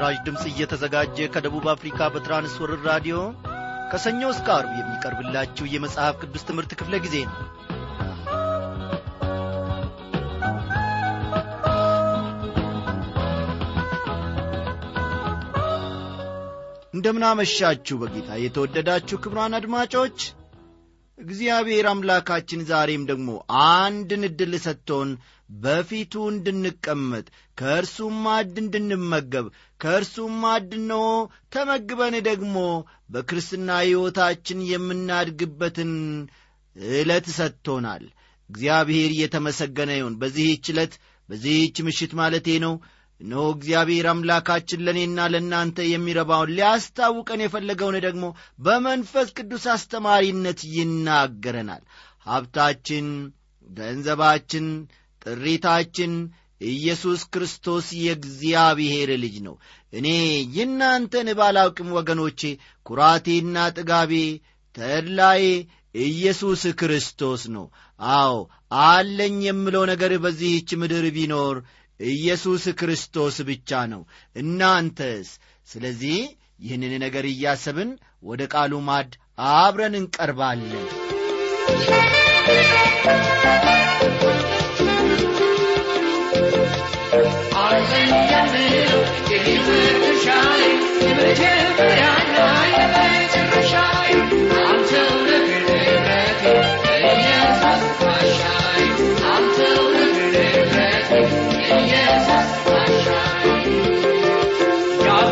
ለምሥራች ድምፅ እየተዘጋጀ ከደቡብ አፍሪካ በትራንስወርር ራዲዮ ከሰኞ እስከ አርብ የሚቀርብላችሁ የመጽሐፍ ቅዱስ ትምህርት ክፍለ ጊዜ ነው። እንደምናመሻችሁ በጌታ የተወደዳችሁ ክብሯን አድማጮች እግዚአብሔር አምላካችን ዛሬም ደግሞ አንድን ዕድል ሰጥቶን በፊቱ እንድንቀመጥ ከእርሱም ማዕድ እንድንመገብ ከእርሱም ማዕድ እነሆ ተመግበን ደግሞ በክርስትና ሕይወታችን የምናድግበትን ዕለት ሰጥቶናል። እግዚአብሔር እየተመሰገነ ይሁን። በዚህች ዕለት በዚህች ምሽት ማለቴ ነው እነሆ እግዚአብሔር አምላካችን ለእኔና ለእናንተ የሚረባውን ሊያስታውቀን የፈለገውን ደግሞ በመንፈስ ቅዱስ አስተማሪነት ይናገረናል። ሀብታችን ገንዘባችን ጥሪታችን ኢየሱስ ክርስቶስ የእግዚአብሔር ልጅ ነው። እኔ ይናንተን ባላውቅም ወገኖቼ ኩራቴና ጥጋቤ ተድላዬ ኢየሱስ ክርስቶስ ነው። አዎ አለኝ የምለው ነገር በዚህች ምድር ቢኖር ኢየሱስ ክርስቶስ ብቻ ነው። እናንተስ? ስለዚህ ይህንን ነገር እያሰብን ወደ ቃሉ ማድ አብረን እንቀርባለን። አለኝ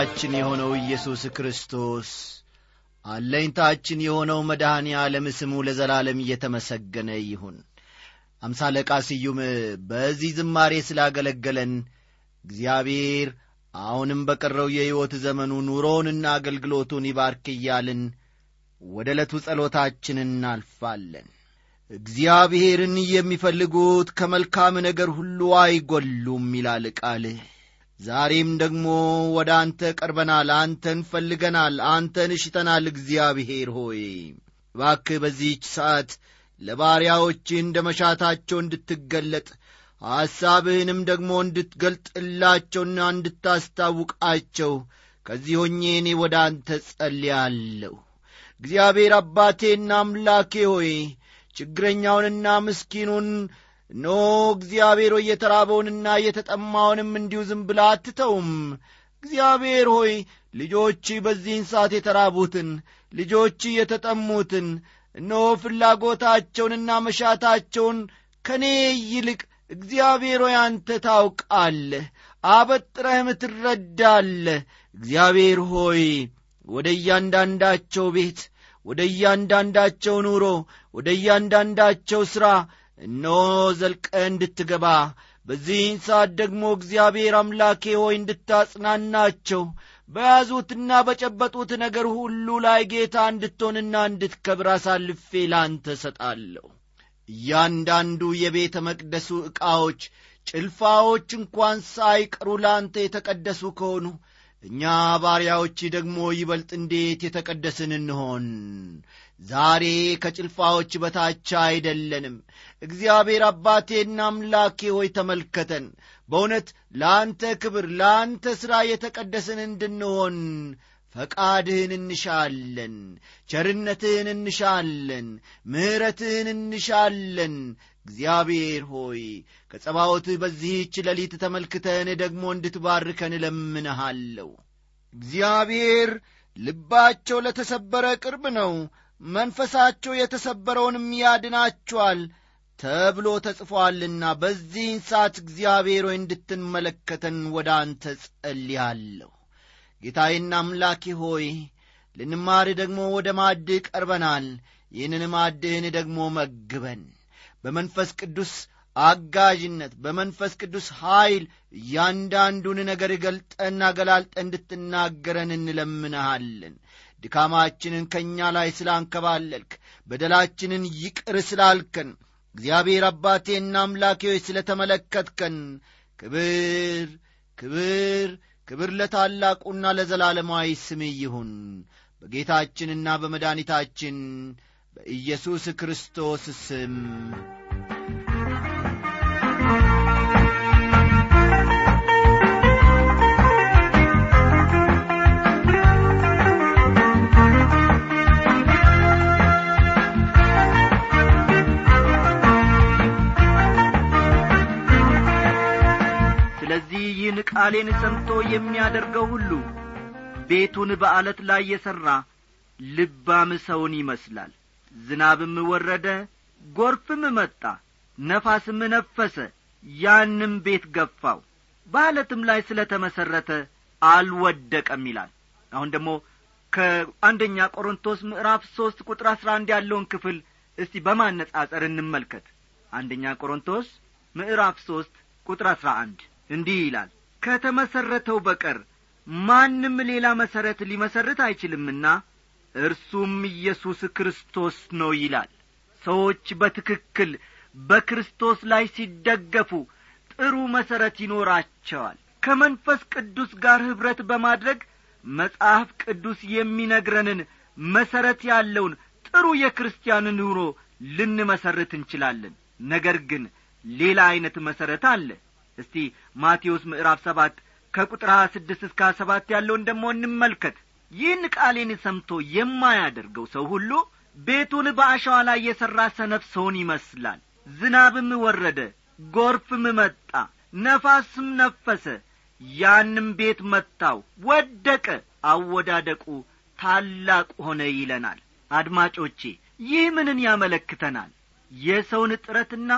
ንብረታችን የሆነው ኢየሱስ ክርስቶስ አለኝታችን የሆነው መድኃኔ ዓለም ስሙ ለዘላለም እየተመሰገነ ይሁን። አምሳ ስዩም በዚህ ዝማሬ ስላገለገለን እግዚአብሔር አሁንም በቀረው የሕይወት ዘመኑ ኑሮውንና አገልግሎቱን ይባርክ እያልን ወደ ዕለቱ ጸሎታችን እናልፋለን። እግዚአብሔርን የሚፈልጉት ከመልካም ነገር ሁሉ አይጐሉም ይላል ቃልህ ዛሬም ደግሞ ወደ አንተ ቀርበናል አንተን ፈልገናል አንተን እሽተናል እግዚአብሔር ሆይ እባክህ በዚህች ሰዓት ለባሪያዎች እንደ መሻታቸው እንድትገለጥ ሐሳብህንም ደግሞ እንድትገልጥላቸውና እንድታስታውቃቸው ከዚህ ሆኜ እኔ ወደ አንተ ጸልያለሁ። እግዚአብሔር አባቴና አምላኬ ሆይ ችግረኛውንና ምስኪኑን ኖ እግዚአብሔር ሆይ የተራበውንና የተጠማውንም እንዲሁ ዝም ብላ አትተውም። እግዚአብሔር ሆይ ልጆች በዚህን ሰዓት የተራቡትን ልጆች የተጠሙትን እነሆ ፍላጎታቸውንና መሻታቸውን ከእኔ ይልቅ እግዚአብሔር ሆይ አንተ ታውቃለህ አበጥረህም ትረዳለህ። እግዚአብሔር ሆይ ወደ እያንዳንዳቸው ቤት ወደ እያንዳንዳቸው ኑሮ ወደ እያንዳንዳቸው ሥራ እነሆ ዘልቀ እንድትገባ በዚህን ሰዓት ደግሞ እግዚአብሔር አምላኬ ሆይ እንድታጽናናቸው በያዙትና በጨበጡት ነገር ሁሉ ላይ ጌታ እንድትሆንና እንድትከብር አሳልፌ ላንተ ሰጣለሁ እያንዳንዱ የቤተ መቅደሱ ዕቃዎች ጭልፋዎች እንኳን ሳይቀሩ ለአንተ የተቀደሱ ከሆኑ እኛ ባሪያዎች ደግሞ ይበልጥ እንዴት የተቀደስን እንሆን? ዛሬ ከጭልፋዎች በታች አይደለንም። እግዚአብሔር አባቴና አምላኬ ሆይ ተመልከተን። በእውነት ለአንተ ክብር ለአንተ ሥራ የተቀደስን እንድንሆን ፈቃድህን እንሻለን ቸርነትህን እንሻለን ምሕረትህን እንሻለን። እግዚአብሔር ሆይ ከጸባዖትህ በዚህች ሌሊት ተመልክተን ደግሞ እንድትባርከን እለምንሃለሁ። እግዚአብሔር ልባቸው ለተሰበረ ቅርብ ነው መንፈሳቸው የተሰበረውንም ያድናቸዋል ተብሎ ተጽፏልና በዚህን ሰዓት እግዚአብሔር ሆይ እንድትመለከተን ወደ አንተ ጸልያለሁ ጌታዬና አምላኬ ሆይ ልንማር ደግሞ ወደ ማድህ ቀርበናል። ይህንን ማድህን ደግሞ መግበን። በመንፈስ ቅዱስ አጋዥነት በመንፈስ ቅዱስ ኀይል እያንዳንዱን ነገር ገልጠና ገላልጠ እንድትናገረን እንለምንሃለን። ድካማችንን ከእኛ ላይ ስላንከባለልክ በደላችንን ይቅር ስላልከን እግዚአብሔር አባቴና አምላኬ ሆይ ስለ ተመለከትከን ክብር ክብር ክብር ለታላቁና ለዘላለማዊ ስም ይሁን። በጌታችንና በመድኃኒታችን በኢየሱስ ክርስቶስ ስም ይህን ቃሌን ሰምቶ የሚያደርገው ሁሉ ቤቱን በዓለት ላይ የሠራ ልባም ሰውን ይመስላል። ዝናብም ወረደ ጎርፍም መጣ ነፋስም ነፈሰ ያንም ቤት ገፋው። በዓለትም ላይ ስለ ተመሠረተ አልወደቀም ይላል። አሁን ደግሞ ከአንደኛ ቆሮንቶስ ምዕራፍ ሦስት ቁጥር አሥራ አንድ ያለውን ክፍል እስቲ በማነጻጸር እንመልከት። አንደኛ ቆሮንቶስ ምዕራፍ ሦስት ቁጥር አሥራ አንድ እንዲህ ይላል ከተመሠረተው በቀር ማንም ሌላ መሠረት ሊመሠርት አይችልምና እርሱም ኢየሱስ ክርስቶስ ነው ይላል። ሰዎች በትክክል በክርስቶስ ላይ ሲደገፉ ጥሩ መሠረት ይኖራቸዋል። ከመንፈስ ቅዱስ ጋር ኅብረት በማድረግ መጽሐፍ ቅዱስ የሚነግረንን መሠረት ያለውን ጥሩ የክርስቲያን ኑሮ ልንመሰርት እንችላለን። ነገር ግን ሌላ ዐይነት መሠረት አለ እስቲ ማቴዎስ ምዕራፍ ሰባት ከቁጥር ሀያ ስድስት እስከ ሀያ ሰባት ያለውን ደሞ እንመልከት። ይህን ቃሌን ሰምቶ የማያደርገው ሰው ሁሉ ቤቱን በአሸዋ ላይ የሠራ ሰነፍ ሰውን ይመስላል። ዝናብም ወረደ ጎርፍም መጣ ነፋስም ነፈሰ። ያንም ቤት መታው ወደቀ አወዳደቁ ታላቅ ሆነ ይለናል። አድማጮቼ ይህ ምንን ያመለክተናል? የሰውን ጥረትና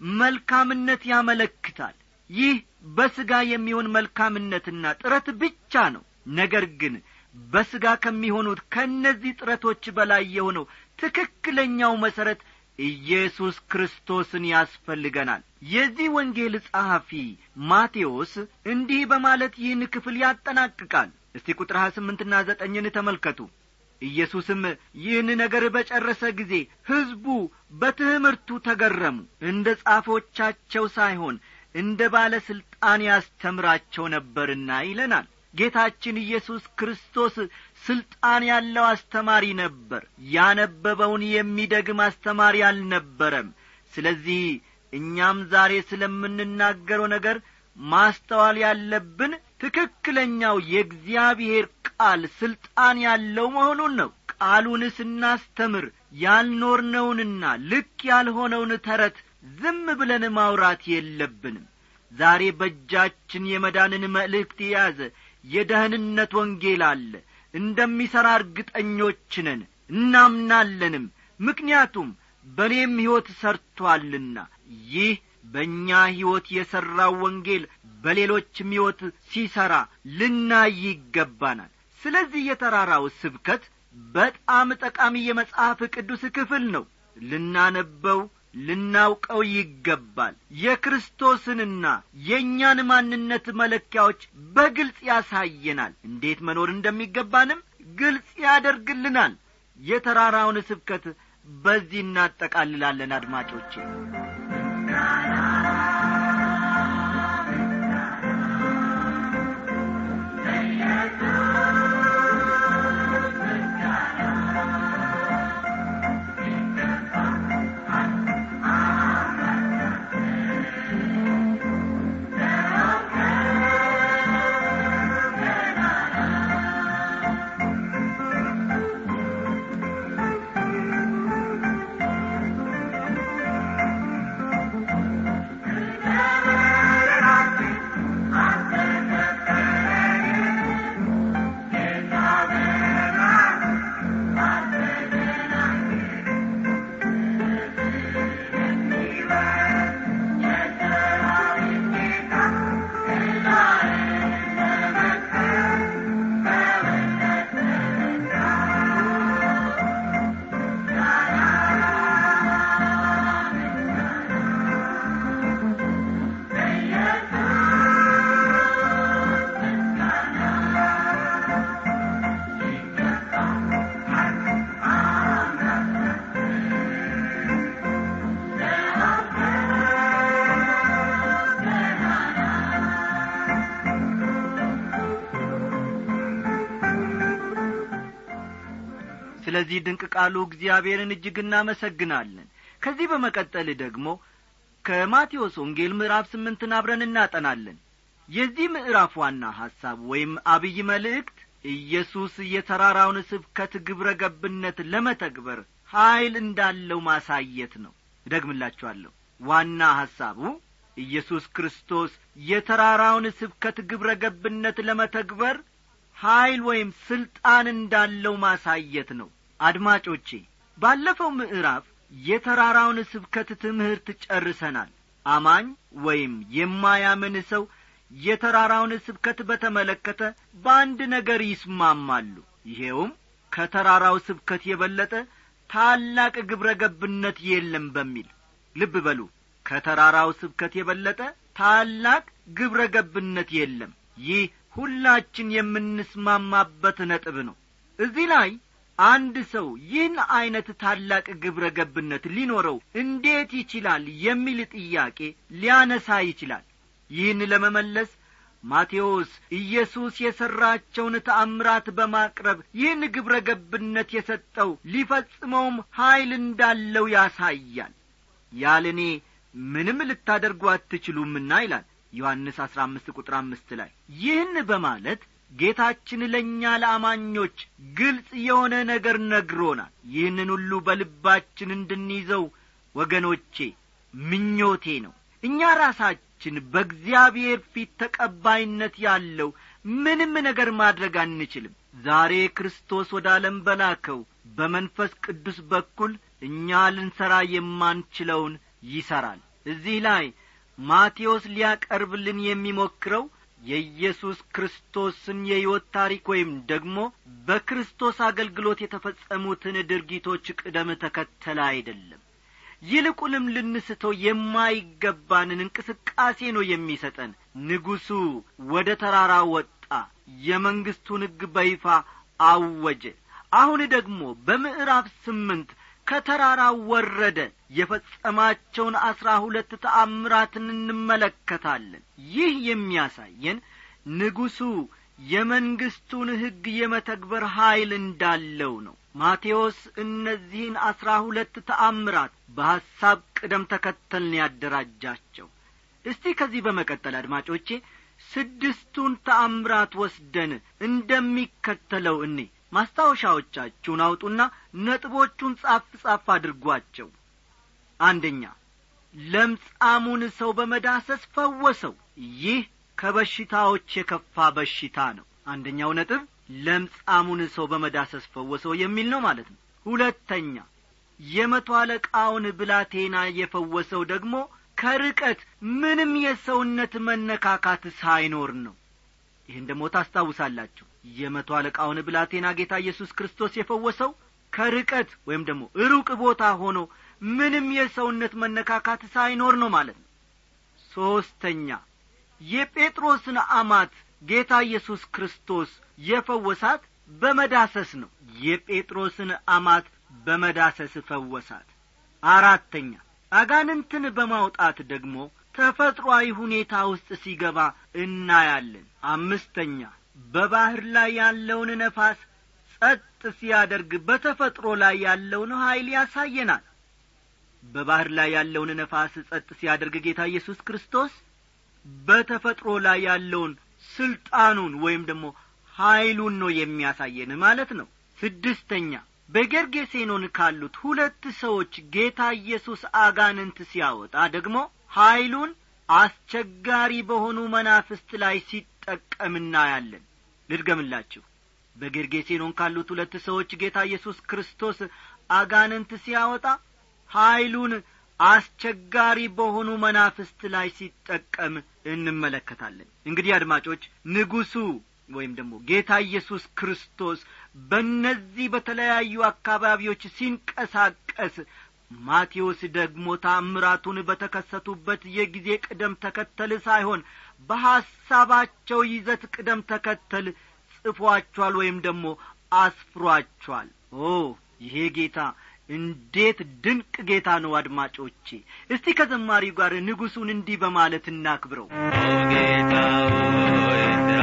መልካምነት ያመለክታል ይህ በሥጋ የሚሆን መልካምነትና ጥረት ብቻ ነው። ነገር ግን በሥጋ ከሚሆኑት ከእነዚህ ጥረቶች በላይ የሆነው ትክክለኛው መሠረት ኢየሱስ ክርስቶስን ያስፈልገናል። የዚህ ወንጌል ጸሐፊ ማቴዎስ እንዲህ በማለት ይህን ክፍል ያጠናቅቃል። እስቲ ቁጥር ሀያ ስምንትና ዘጠኝን ተመልከቱ። ኢየሱስም ይህን ነገር በጨረሰ ጊዜ ሕዝቡ በትምህርቱ ተገረሙ። እንደ ጻፎቻቸው ሳይሆን እንደ ባለ ሥልጣን ያስተምራቸው ነበርና ይለናል። ጌታችን ኢየሱስ ክርስቶስ ስልጣን ያለው አስተማሪ ነበር። ያነበበውን የሚደግም አስተማሪ አልነበረም። ስለዚህ እኛም ዛሬ ስለምንናገረው ነገር ማስተዋል ያለብን ትክክለኛው የእግዚአብሔር ቃል ስልጣን ያለው መሆኑን ነው። ቃሉን ስናስተምር ያልኖርነውንና ልክ ያልሆነውን ተረት ዝም ብለን ማውራት የለብንም። ዛሬ በእጃችን የመዳንን መልእክት የያዘ የደህንነት ወንጌል አለ። እንደሚሠራ እርግጠኞች ነን እናምናለንም። ምክንያቱም በእኔም ሕይወት ሰርቶአልና ይህ በእኛ ሕይወት የሠራው ወንጌል በሌሎችም ሕይወት ሲሠራ ልናይ ይገባናል። ስለዚህ የተራራው ስብከት በጣም ጠቃሚ የመጽሐፍ ቅዱስ ክፍል ነው። ልናነበው ልናውቀው ይገባል። የክርስቶስንና የእኛን ማንነት መለኪያዎች በግልጽ ያሳየናል። እንዴት መኖር እንደሚገባንም ግልጽ ያደርግልናል። የተራራውን ስብከት በዚህ እናጠቃልላለን አድማጮቼ ስለዚህ ድንቅ ቃሉ እግዚአብሔርን እጅግ እናመሰግናለን። ከዚህ በመቀጠል ደግሞ ከማቴዎስ ወንጌል ምዕራፍ ስምንትን አብረን እናጠናለን። የዚህ ምዕራፍ ዋና ሐሳብ ወይም አብይ መልእክት ኢየሱስ የተራራውን ስብከት ግብረ ገብነት ለመተግበር ኀይል እንዳለው ማሳየት ነው። እደግምላችኋለሁ። ዋና ሐሳቡ ኢየሱስ ክርስቶስ የተራራውን ስብከት ግብረ ገብነት ለመተግበር ኀይል ወይም ስልጣን እንዳለው ማሳየት ነው አድማጮቼ ባለፈው ምዕራፍ የተራራውን ስብከት ትምህርት ጨርሰናል። አማኝ ወይም የማያምን ሰው የተራራውን ስብከት በተመለከተ በአንድ ነገር ይስማማሉ። ይሄውም ከተራራው ስብከት የበለጠ ታላቅ ግብረ ገብነት የለም በሚል። ልብ በሉ ከተራራው ስብከት የበለጠ ታላቅ ግብረ ገብነት የለም። ይህ ሁላችን የምንስማማበት ነጥብ ነው። እዚህ ላይ አንድ ሰው ይህን ዐይነት ታላቅ ግብረ ገብነት ሊኖረው እንዴት ይችላል የሚል ጥያቄ ሊያነሳ ይችላል። ይህን ለመመለስ ማቴዎስ ኢየሱስ የሠራቸውን ተአምራት በማቅረብ ይህን ግብረ ገብነት የሰጠው ሊፈጽመውም ኀይል እንዳለው ያሳያል። ያለኔ ምንም ልታደርጉ አትችሉምና ይላል ዮሐንስ አሥራ አምስት ቁጥር አምስት ላይ። ይህን በማለት ጌታችን ለእኛ ለአማኞች ግልጽ የሆነ ነገር ነግሮናል። ይህንን ሁሉ በልባችን እንድንይዘው ወገኖቼ ምኞቴ ነው። እኛ ራሳችን በእግዚአብሔር ፊት ተቀባይነት ያለው ምንም ነገር ማድረግ አንችልም። ዛሬ ክርስቶስ ወደ ዓለም በላከው በመንፈስ ቅዱስ በኩል እኛ ልንሠራ የማንችለውን ይሠራል እዚህ ላይ ማቴዎስ ሊያቀርብልን የሚሞክረው የኢየሱስ ክርስቶስን የሕይወት ታሪክ ወይም ደግሞ በክርስቶስ አገልግሎት የተፈጸሙትን ድርጊቶች ቅደም ተከተል አይደለም። ይልቁንም ልንስተው የማይገባንን እንቅስቃሴ ነው የሚሰጠን። ንጉሡ ወደ ተራራ ወጣ የመንግሥቱን ሕግ በይፋ አወጀ። አሁን ደግሞ በምዕራፍ ስምንት ከተራራው ወረደ። የፈጸማቸውን አስራ ሁለት ተአምራትን እንመለከታለን። ይህ የሚያሳየን ንጉሡ የመንግሥቱን ሕግ የመተግበር ኀይል እንዳለው ነው። ማቴዎስ እነዚህን አስራ ሁለት ተአምራት በሐሳብ ቅደም ተከተልን ያደራጃቸው። እስቲ ከዚህ በመቀጠል አድማጮቼ ስድስቱን ተአምራት ወስደን እንደሚከተለው እኔ ማስታወሻዎቻችሁን አውጡና ነጥቦቹን ጻፍ ጻፍ አድርጓቸው። አንደኛ ለምጻሙን ሰው በመዳሰስ ፈወሰው። ይህ ከበሽታዎች የከፋ በሽታ ነው። አንደኛው ነጥብ ለምጻሙን ሰው በመዳሰስ ፈወሰው የሚል ነው ማለት ነው። ሁለተኛ የመቶ አለቃውን ብላቴና የፈወሰው ደግሞ ከርቀት ምንም የሰውነት መነካካት ሳይኖር ነው። ይህን ደግሞ ታስታውሳላችሁ የመቶ አለቃውን ብላቴና ጌታ ኢየሱስ ክርስቶስ የፈወሰው ከርቀት ወይም ደግሞ ሩቅ ቦታ ሆኖ ምንም የሰውነት መነካካት ሳይኖር ነው ማለት ነው። ሦስተኛ የጴጥሮስን አማት ጌታ ኢየሱስ ክርስቶስ የፈወሳት በመዳሰስ ነው። የጴጥሮስን አማት በመዳሰስ ፈወሳት። አራተኛ አጋንንትን በማውጣት ደግሞ ተፈጥሮአዊ ሁኔታ ውስጥ ሲገባ እናያለን። አምስተኛ በባሕር ላይ ያለውን ነፋስ ጸጥ ሲያደርግ በተፈጥሮ ላይ ያለውን ኀይል ያሳየናል። በባሕር ላይ ያለውን ነፋስ ጸጥ ሲያደርግ ጌታ ኢየሱስ ክርስቶስ በተፈጥሮ ላይ ያለውን ስልጣኑን ወይም ደግሞ ኀይሉን ነው የሚያሳየን ማለት ነው። ስድስተኛ በጌርጌሴኖን ካሉት ሁለት ሰዎች ጌታ ኢየሱስ አጋንንት ሲያወጣ ደግሞ ኀይሉን አስቸጋሪ በሆኑ መናፍስት ላይ ሲጠቀም እናያለን ልድገምላችሁ። በጌርጌሴኖን ካሉት ሁለት ሰዎች ጌታ ኢየሱስ ክርስቶስ አጋንንት ሲያወጣ ኀይሉን አስቸጋሪ በሆኑ መናፍስት ላይ ሲጠቀም እንመለከታለን። እንግዲህ አድማጮች ንጉሡ ወይም ደግሞ ጌታ ኢየሱስ ክርስቶስ በእነዚህ በተለያዩ አካባቢዎች ሲንቀሳቀስ ማቴዎስ ደግሞ ታምራቱን በተከሰቱበት የጊዜ ቅደም ተከተል ሳይሆን በሐሳባቸው ይዘት ቅደም ተከተል ጽፏቸዋል ወይም ደግሞ አስፍሯቸዋል። ኦ ይሄ ጌታ እንዴት ድንቅ ጌታ ነው አድማጮቼ! እስቲ ከዘማሪው ጋር ንጉሡን እንዲህ በማለት እናክብረው። ጌታ ሆይ ስራ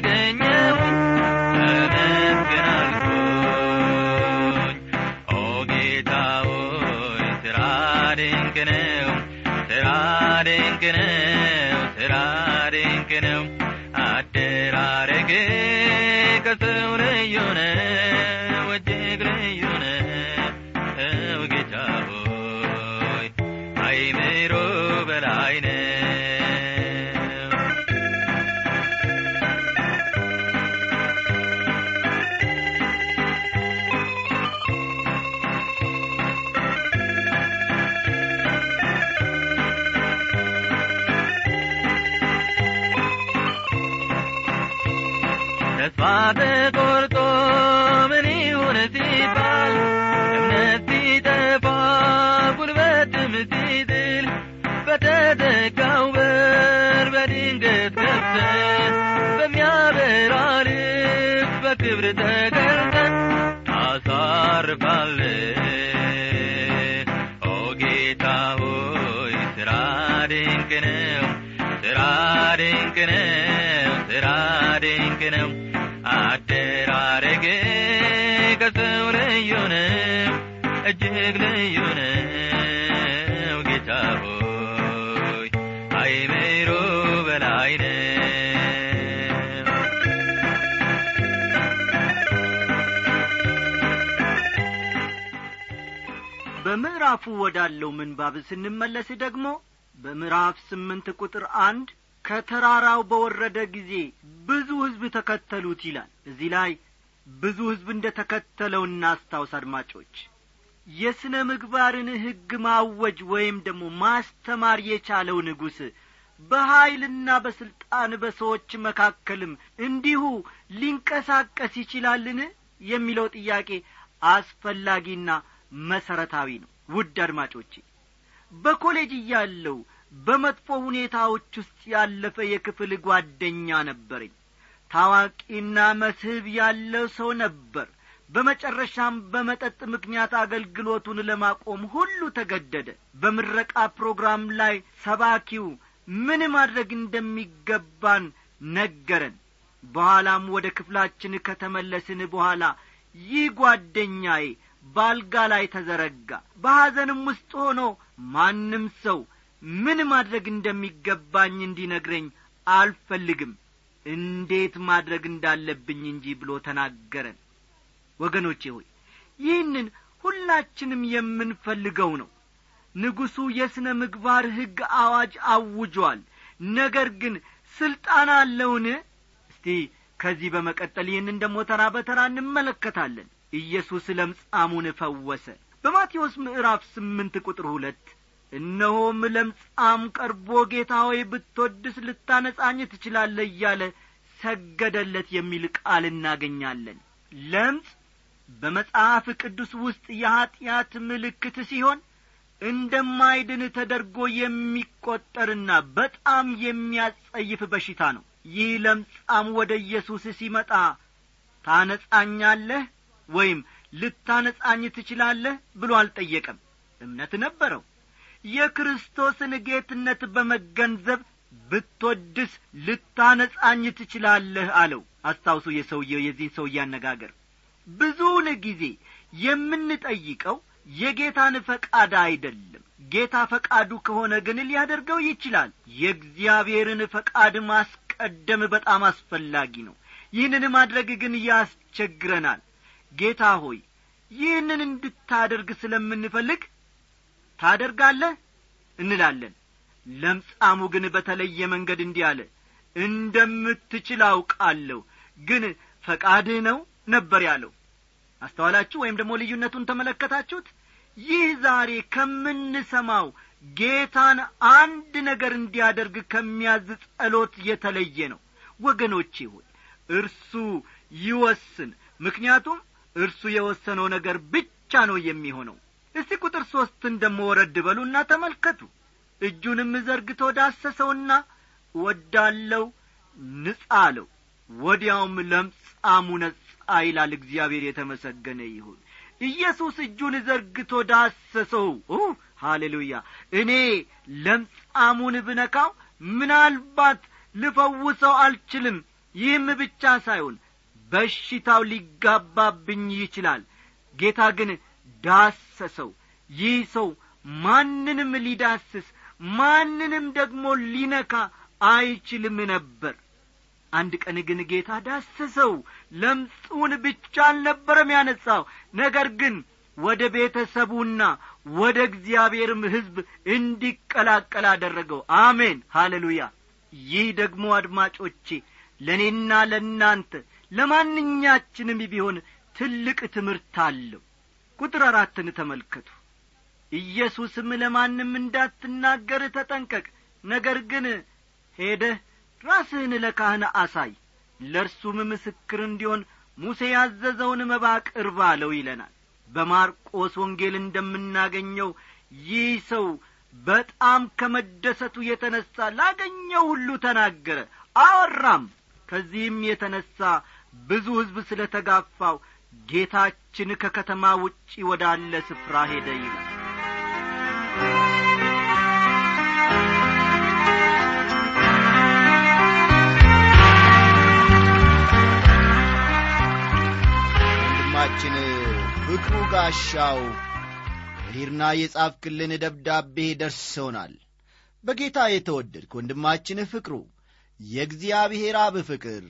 again. ልዩ ነው እጅግ ልዩ ነው ጌታ ሆይ አይምሮ በላይ ነው። በምዕራፉ ወዳለው ምንባብ ስንመለስ ደግሞ በምዕራፍ ስምንት ቁጥር አንድ ከተራራው በወረደ ጊዜ ብዙ ሕዝብ ተከተሉት ይላል። እዚህ ላይ ብዙ ሕዝብ እንደ ተከተለው እናስታውስ አድማጮች የሥነ ምግባርን ሕግ ማወጅ ወይም ደግሞ ማስተማር የቻለው ንጉሥ በኀይልና በሥልጣን በሰዎች መካከልም እንዲሁ ሊንቀሳቀስ ይችላልን? የሚለው ጥያቄ አስፈላጊና መሠረታዊ ነው። ውድ አድማጮቼ በኮሌጅ እያለው በመጥፎ ሁኔታዎች ውስጥ ያለፈ የክፍል ጓደኛ ነበረኝ ታዋቂና መስህብ ያለው ሰው ነበር። በመጨረሻም በመጠጥ ምክንያት አገልግሎቱን ለማቆም ሁሉ ተገደደ። በምረቃ ፕሮግራም ላይ ሰባኪው ምን ማድረግ እንደሚገባን ነገረን። በኋላም ወደ ክፍላችን ከተመለስን በኋላ ይህ ጓደኛዬ ባልጋ ላይ ተዘረጋ። በሐዘንም ውስጥ ሆኖ ማንም ሰው ምን ማድረግ እንደሚገባኝ እንዲነግረኝ አልፈልግም እንዴት ማድረግ እንዳለብኝ እንጂ ብሎ ተናገረን ወገኖቼ ሆይ ይህንን ሁላችንም የምንፈልገው ነው። ንጉሡ የሥነ ምግባር ሕግ አዋጅ አውጇል። ነገር ግን ሥልጣን አለውን? እስቲ ከዚህ በመቀጠል ይህንን ደሞ ተራ በተራ እንመለከታለን። ኢየሱስ ለምጻሙን ፈወሰ። በማቴዎስ ምዕራፍ ስምንት ቁጥር ሁለት እነሆም ለምጻም ቀርቦ ጌታ ሆይ ብትወድስ ልታነጻኝ ትችላለህ እያለ ሰገደለት የሚል ቃል እናገኛለን። ለምጽ በመጽሐፍ ቅዱስ ውስጥ የኀጢአት ምልክት ሲሆን እንደማይድን ተደርጎ የሚቈጠርና በጣም የሚያጸይፍ በሽታ ነው። ይህ ለምጻም ወደ ኢየሱስ ሲመጣ ታነጻኛለህ ወይም ልታነጻኝ ትችላለህ ብሎ አልጠየቀም። እምነት ነበረው የክርስቶስን ጌትነት በመገንዘብ ብትወድስ ልታነጻኝ ትችላለህ አለው። አስታውሱ የሰውየው የዚህን ሰውዬ አነጋገር። ብዙውን ጊዜ የምንጠይቀው የጌታን ፈቃድ አይደለም። ጌታ ፈቃዱ ከሆነ ግን ሊያደርገው ይችላል። የእግዚአብሔርን ፈቃድ ማስቀደም በጣም አስፈላጊ ነው። ይህንን ማድረግ ግን ያስቸግረናል። ጌታ ሆይ ይህንን እንድታደርግ ስለምንፈልግ ታደርጋለህ? እንላለን። ለምጻሙ ግን በተለየ መንገድ እንዲህ አለ። እንደምትችል አውቃለሁ ግን ፈቃድህ ነው ነበር ያለው። አስተዋላችሁ ወይም ደግሞ ልዩነቱን ተመለከታችሁት? ይህ ዛሬ ከምንሰማው ጌታን አንድ ነገር እንዲያደርግ ከሚያዝ ጸሎት የተለየ ነው። ወገኖቼ ሆይ እርሱ ይወስን። ምክንያቱም እርሱ የወሰነው ነገር ብቻ ነው የሚሆነው እስቲ ቁጥር ሦስትን ደሞ ወረድ በሉና ተመልከቱ። እጁንም ዘርግቶ ዳሰሰውና ወዳለው ንጻ አለው። ወዲያውም ለምጻሙ ነጻ ይላል። እግዚአብሔር የተመሰገነ ይሁን። ኢየሱስ እጁን ዘርግቶ ዳሰሰው። ሃሌሉያ! እኔ ለምጻሙን ብነካው ምናልባት ልፈውሰው አልችልም። ይህም ብቻ ሳይሆን በሽታው ሊጋባብኝ ይችላል። ጌታ ግን ዳሰሰው። ይህ ሰው ማንንም ሊዳስስ ማንንም ደግሞ ሊነካ አይችልም ነበር። አንድ ቀን ግን ጌታ ዳሰሰው። ለምጹን ብቻ አልነበረም ያነጻው። ነገር ግን ወደ ቤተሰቡና ወደ እግዚአብሔርም ሕዝብ እንዲቀላቀል አደረገው። አሜን። ሃሌሉያ። ይህ ደግሞ አድማጮቼ ለእኔና ለእናንተ ለማንኛችንም ቢሆን ትልቅ ትምህርት አለው ቁጥር አራትን ተመልከቱ። ኢየሱስም ለማንም እንዳትናገር ተጠንቀቅ ነገር ግን ሄደህ ራስህን ለካህን አሳይ ለእርሱም ምስክር እንዲሆን ሙሴ ያዘዘውን መባ ቅርብ ይለናል። በማርቆስ ወንጌል እንደምናገኘው ይህ ሰው በጣም ከመደሰቱ የተነሣ ላገኘው ሁሉ ተናገረ አወራም። ከዚህም የተነሣ ብዙ ሕዝብ ስለ ተጋፋው ጌታችን ከከተማ ውጪ ወዳለ ስፍራ ሄደ ይላል። ወንድማችን ፍቅሩ ጋሻው ሊርና የጻፍክልን ደብዳቤ ደርሶናል። በጌታ የተወደድክ ወንድማችን ፍቅሩ የእግዚአብሔር አብ ፍቅር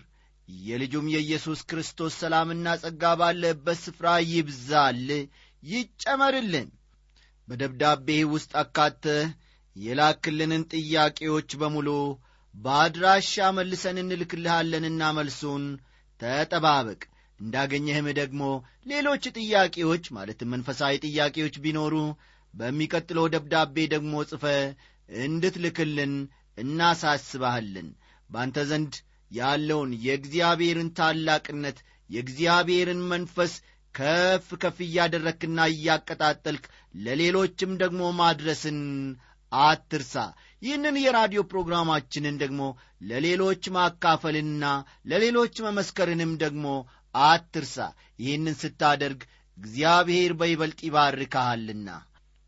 የልጁም የኢየሱስ ክርስቶስ ሰላምና ጸጋ ባለበት ስፍራ ይብዛል ይጨመርልን። በደብዳቤህ ውስጥ አካተህ የላክልንን ጥያቄዎች በሙሉ በአድራሻ መልሰን እንልክልሃለንና መልሱን ተጠባበቅ። እንዳገኘህም ደግሞ ሌሎች ጥያቄዎች ማለትም መንፈሳዊ ጥያቄዎች ቢኖሩ በሚቀጥለው ደብዳቤ ደግሞ ጽፈ እንድትልክልን እናሳስባሃለን በአንተ ዘንድ ያለውን የእግዚአብሔርን ታላቅነት የእግዚአብሔርን መንፈስ ከፍ ከፍ እያደረክና እያቀጣጠልክ ለሌሎችም ደግሞ ማድረስን አትርሳ። ይህንን የራዲዮ ፕሮግራማችንን ደግሞ ለሌሎች ማካፈልና ለሌሎች መመስከርንም ደግሞ አትርሳ። ይህንን ስታደርግ እግዚአብሔር በይበልጥ ይባርካሃልና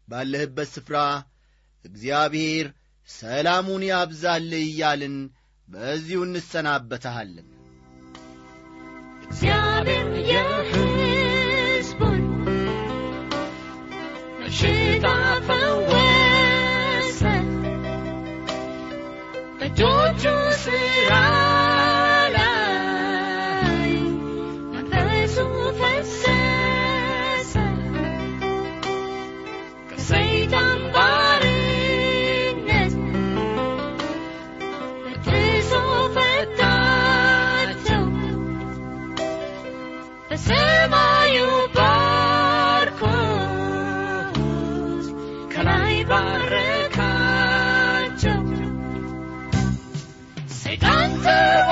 ባለህበት ስፍራ እግዚአብሔር ሰላሙን ያብዛልህ እያልን በዚሁ እንሰናበተሃለን እግዚአብሔር የሕዝቡን በሽታ ፈወሰ። በእጆቹ ሥራ Forever.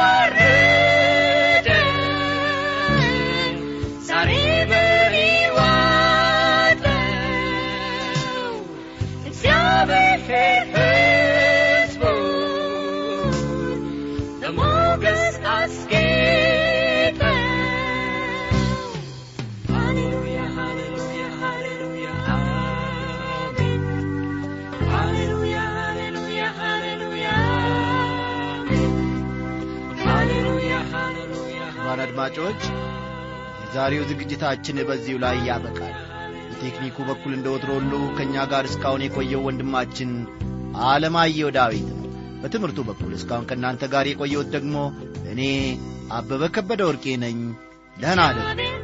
አድማጮች የዛሬው ዝግጅታችን በዚሁ ላይ ያበቃል። በቴክኒኩ በኩል እንደ ወትሮ ሁሉ ከእኛ ጋር እስካሁን የቆየው ወንድማችን አለማየሁ ዳዊት ነው። በትምህርቱ በኩል እስካሁን ከእናንተ ጋር የቆየሁት ደግሞ እኔ አበበ ከበደ ወርቄ ነኝ። ደህና አደሩ